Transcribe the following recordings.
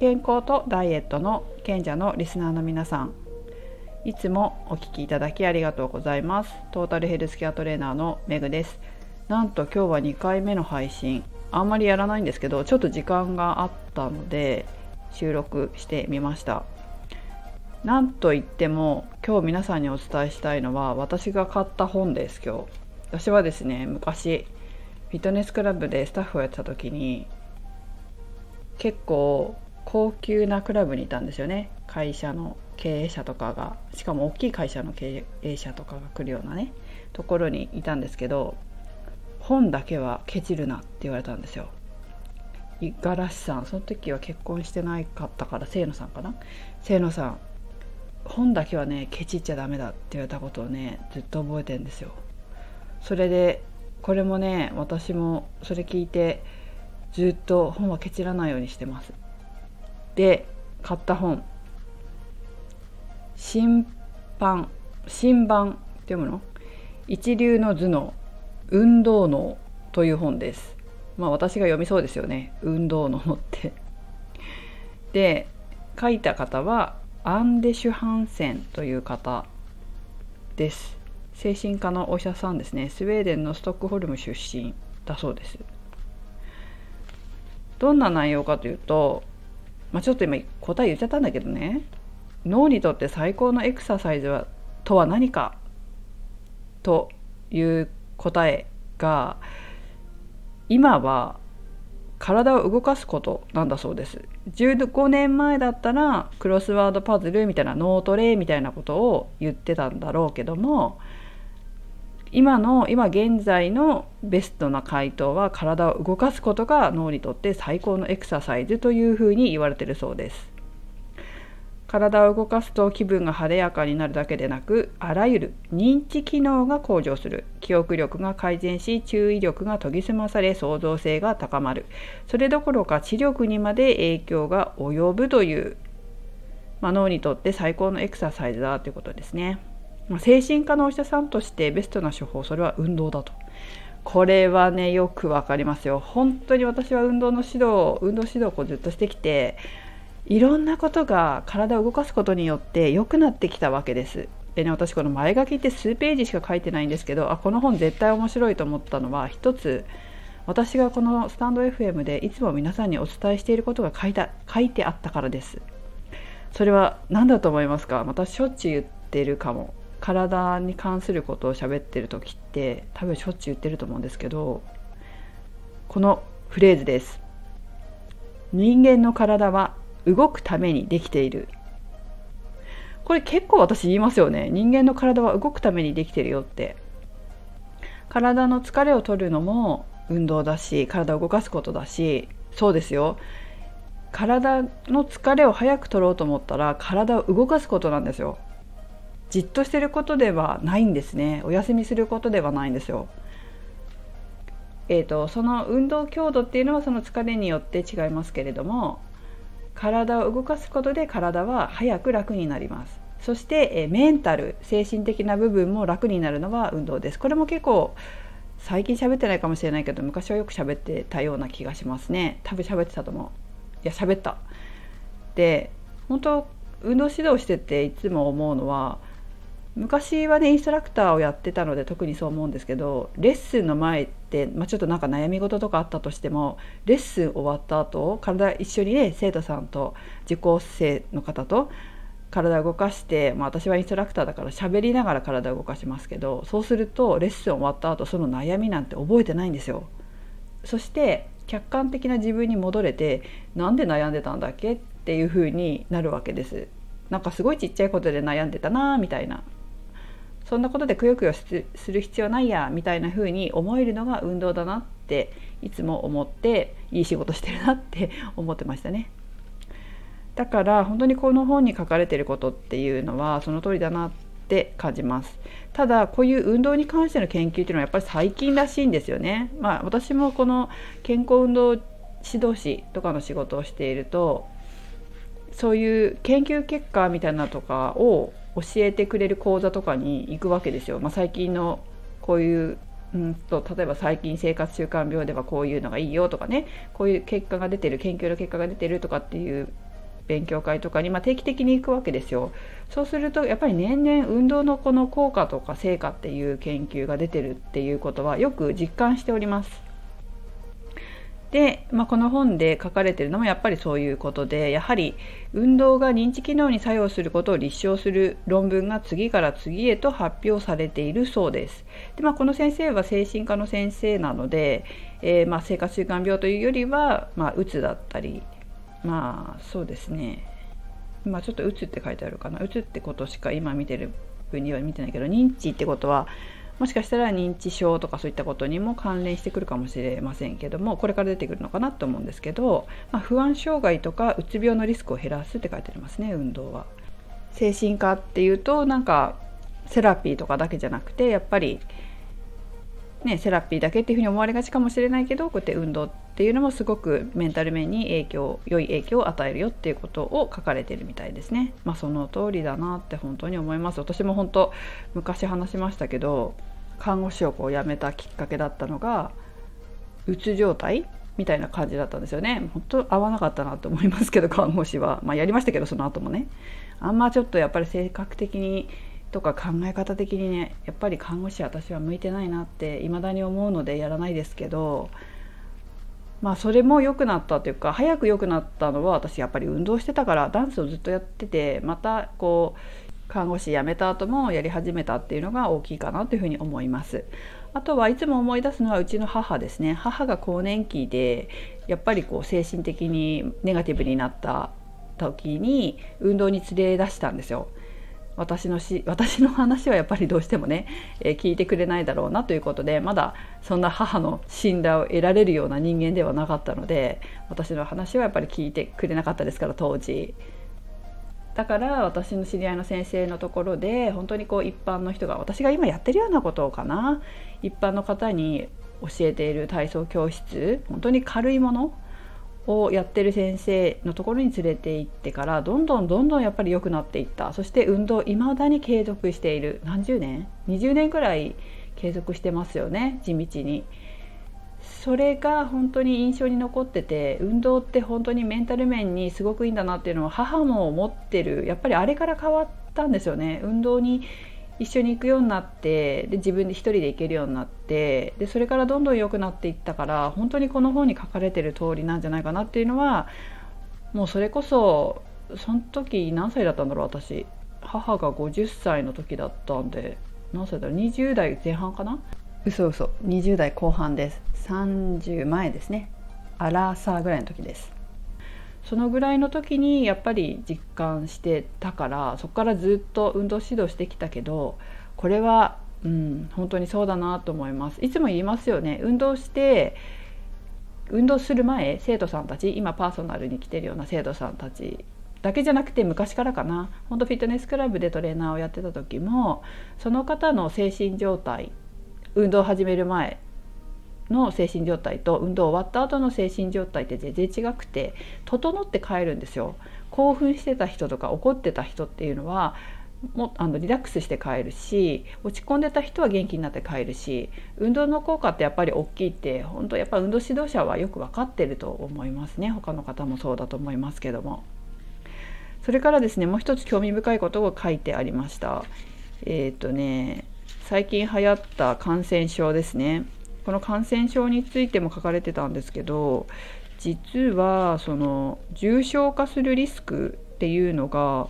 健康とダイエットの賢者のリスナーの皆さん。いつもお聞きいただきありがとうございます。トータルヘルスケアトレーナーのメグです。なんと今日は2回目の配信。あんまりやらないんですけどちょっと時間があったので収録してみました。なんといっても今日皆さんにお伝えしたいのは私が買った本です今日。私はですね昔フィットネスクラブでスタッフをやってた時に結構高級なクラブにいたんですよね。会社の経営者とかが。しかも大きい会社の経営者とかが来るようなねところにいたんですけど本だけはケチるなって言われたんですよ。五十嵐さんその時は結婚してないかったから清野さんかな？清野さん本だけはねケチっちゃダメだって言われたことをねずっと覚えてるんですよ。それでこれもね私もそれ聞いてずっと本はケチらないようにしてます。で買った本。新版新版って読むの？一流の頭脳運動脳という本です。まあ私が読みそうですよね。運動脳って。で書いた方はアンデシュ・ハンセンという方です。精神科のお医者さんですね。スウェーデンのストックホルム出身だそうです。どんな内容かというとまあ、ちょっと今答え言っちゃったんだけどね。脳にとって最高のエクササイズはとは何かという答えが今は体を動かすことなんだそうです。15年前だったらクロスワードパズルみたいな脳トレみたいなことを言ってたんだろうけども今の今現在のベストな回答は体を動かすことが脳にとって最高のエクササイズというふうに言われているそうです。体を動かすと気分が晴れやかになるだけでなくあらゆる認知機能が向上する。記憶力が改善し注意力が研ぎ澄まされ創造性が高まる。それどころか知力にまで影響が及ぶという、まあ、脳にとって最高のエクササイズだということですね。精神科のお医者さんとしてベストな処方それは運動だと。これはねよくわかりますよ。本当に私は運動の指導運動指導をずっとしてきていろんなことが体を動かすことによって良くなってきたわけです。でね私この前書きって数ページしか書いてないんですけどあこの本絶対面白いと思ったのは一つ私がこのスタンド FM でいつも皆さんにお伝えしていることが書いた書いてあったからです。それは何だと思いますか？またしょっちゅう言ってるかも。体に関することを喋ってる時って多分しょっちゅう言ってると思うんですけどこのフレーズです。人間の体は動くためにできている。これ結構私言いますよね。人間の体は動くためにできてるよって。体の疲れを取るのも運動だし体を動かすことだしそうですよ。体の疲れを早く取ろうと思ったら体を動かすことなんですよ。じっとしてることではないんですね。お休みすることではないんですよ。えーと、その運動強度っていうのはその疲れによって違いますけれども体を動かすことで体は早く楽になります。そして、えメンタル精神的な部分も楽になるのは運動です。これも結構最近喋ってないかもしれないけど昔はよく喋ってたような気がしますね。多分喋ってたと思う。いや喋った。で本当運動指導してていつも思うのは昔はねインストラクターをやってたので特にそう思うんですけどレッスンの前って、まあ、ちょっとなんか悩み事とかあったとしてもレッスン終わった後体一緒にね生徒さんと受講生の方と体を動かして、まあ、私はインストラクターだから喋りながら体を動かしますけどそうするとレッスン終わった後その悩みなんて覚えてないんですよ。そして客観的な自分に戻れてなんで悩んでたんだっけ？っていう風になるわけです。なんかすごいちっちゃいことで悩んでたなみたいなそんなことでくよくよする必要ないやみたいな風に思えるのが運動だなっていつも思っていい仕事してるなって 思ってましたね。だから本当にこの本に書かれてることっていうのはその通りだなって感じます。ただこういう運動に関しての研究っていうのはやっぱり最近らしいんですよね。まあ私もこの健康運動指導士とかの仕事をしているとそういう研究結果みたいなとかを教えてくれる講座とかに行くわけですよ。まあ、最近のこういううんと例えば最近生活習慣病ではこういうのがいいよとかねこういう結果が出てる研究の結果が出てるとかっていう勉強会とかに、まあ、定期的に行くわけですよ。そうするとやっぱり年々運動のこの効果とか成果っていう研究が出てるっていうことはよく実感しております。で、まあ、この本で書かれてるのもやっぱりそういうことでやはり運動が認知機能に作用することを立証する論文が次から次へと発表されているそうです。でまあ、この先生は精神科の先生なので、えー、まあ生活習慣病というよりは、まあ、うつだったりまあそうですねまあちょっとうつって書いてあるかなうつってことしか今見てる分には見てないけど認知ってことはもしかしたら認知症とかそういったことにも関連してくるかもしれませんけどもこれから出てくるのかなと思うんですけど、まあ、不安障害とかうつ病のリスクを減らすって書いてありますね運動は。精神科っていうとなんかセラピーとかだけじゃなくてやっぱりね、セラピーだけっていうふうに思われがちかもしれないけどこうやって運動っていうのもすごくメンタル面に影響良い影響を与えるよっていうことを書かれてるみたいですね。まあ、その通りだなって本当に思います。私も本当昔話しましたけど看護師をこう辞めたきっかけだったのがうつ状態みたいな感じだったんですよね。本当合わなかったなと思いますけど看護師は、まあ、やりましたけどその後もねあんまちょっとやっぱり性格的にとか考え方的にねやっぱり看護師私は向いてないなって未だに思うのでやらないですけどまあそれも良くなったというか早く良くなったのは私やっぱり運動してたからダンスをずっとやっててまたこう看護師辞めた後もやり始めたっていうのが大きいかなというふうに思います。あとはいつも思い出すのはうちの母ですね母が更年期でやっぱりこう精神的にネガティブになった時に運動に連れ出したんですよ。私のし私の話はやっぱりどうしてもね、えー、聞いてくれないだろうなということでまだそんな母の信頼を得られるような人間ではなかったので私の話はやっぱり聞いてくれなかったですから当時。だから私の知り合いの先生のところで本当にこう一般の人が私が今やってるようなことかな一般の方に教えている体操教室本当に軽いものをやってる先生のところに連れて行ってからどんどんどんどんやっぱり良くなっていった。そして運動いまだに継続している。何十年？20年くらい継続してますよね地道に。それが本当に印象に残ってて運動って本当にメンタル面にすごくいいんだなっていうのは母も思ってる。やっぱりあれから変わったんですよね。運動に一緒に行くようになってで自分で一人で行けるようになってでそれからどんどん良くなっていったから本当にこの本に書かれてる通りなんじゃないかなっていうのはもうそれこそその時何歳だったんだろう私。母が50歳の時だったんで何歳だろう20代前半かな？嘘嘘。20代後半です。30前ですね。アラーサーぐらいの時です。そのぐらいの時にやっぱり実感してたからそこからずっと運動指導してきたけどこれは、うん、本当にそうだなと思います。いつも言いますよね。運動して運動する前生徒さんたち今パーソナルに来てるような生徒さんたちだけじゃなくて昔からかな。本当フィットネスクラブでトレーナーをやってた時もその方の精神状態運動を始める前の精神状態と運動終わった後の精神状態って全然違くて整って帰るんですよ。興奮してた人とか怒ってた人っていうのはもあのリラックスして帰るし落ち込んでた人は元気になって帰るし運動の効果ってやっぱり大きいって本当やっぱ運動指導者はよく分かってると思いますね。他の方もそうだと思いますけども。それからですねもう一つ興味深いことが書いてありました。えっ、とね最近流行った感染症ですね。この感染症についても書かれてたんですけど実はその重症化するリスクっていうのが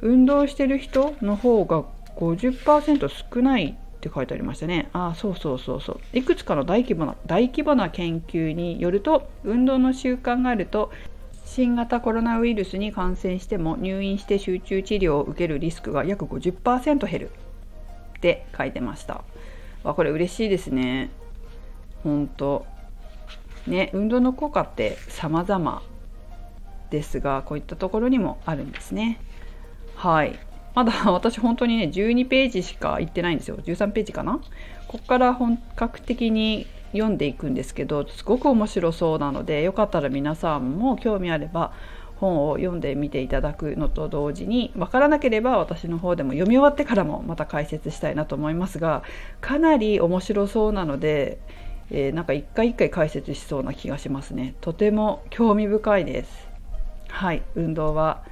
運動してる人の方が50%少ないって書いてありましたね。ああそうそうそうそう。いくつかの大規模な大規模な研究によると運動の習慣があると新型コロナウイルスに感染しても入院して集中治療を受けるリスクが約50%減るって書いてました。わこれ嬉しいですね。本当。ね運動の効果って様々ですがこういったところにもあるんですね。はい。まだ 私本当にね12ページしか行ってないんですよ。13ページかな？ここから本格的に読んでいくんですけどすごく面白そうなのでよかったら皆さんも興味あれば本を読んでみていただくのと同時に分からなければ私の方でも読み終わってからもまた解説したいなと思いますがかなり面白そうなのでえー、なんか一回一回解説しそうな気がしますね。とても興味深いです。はい。運動は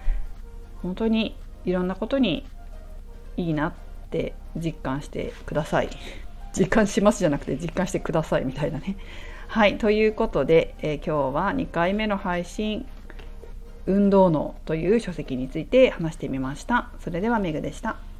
本当にいろんなことにいいなって実感してください。実感しますじゃなくて実感してくださいみたいなね。はい。ということで、えー、今日は2回目の配信運動脳という書籍について話してみました。それではメグでした。